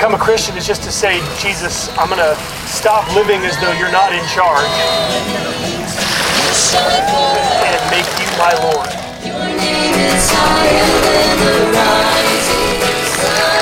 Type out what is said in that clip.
become a Christian is just to say, Jesus, I'm going to stop living as though you're not in charge and make you my Lord. Your name is higher than the rising sun.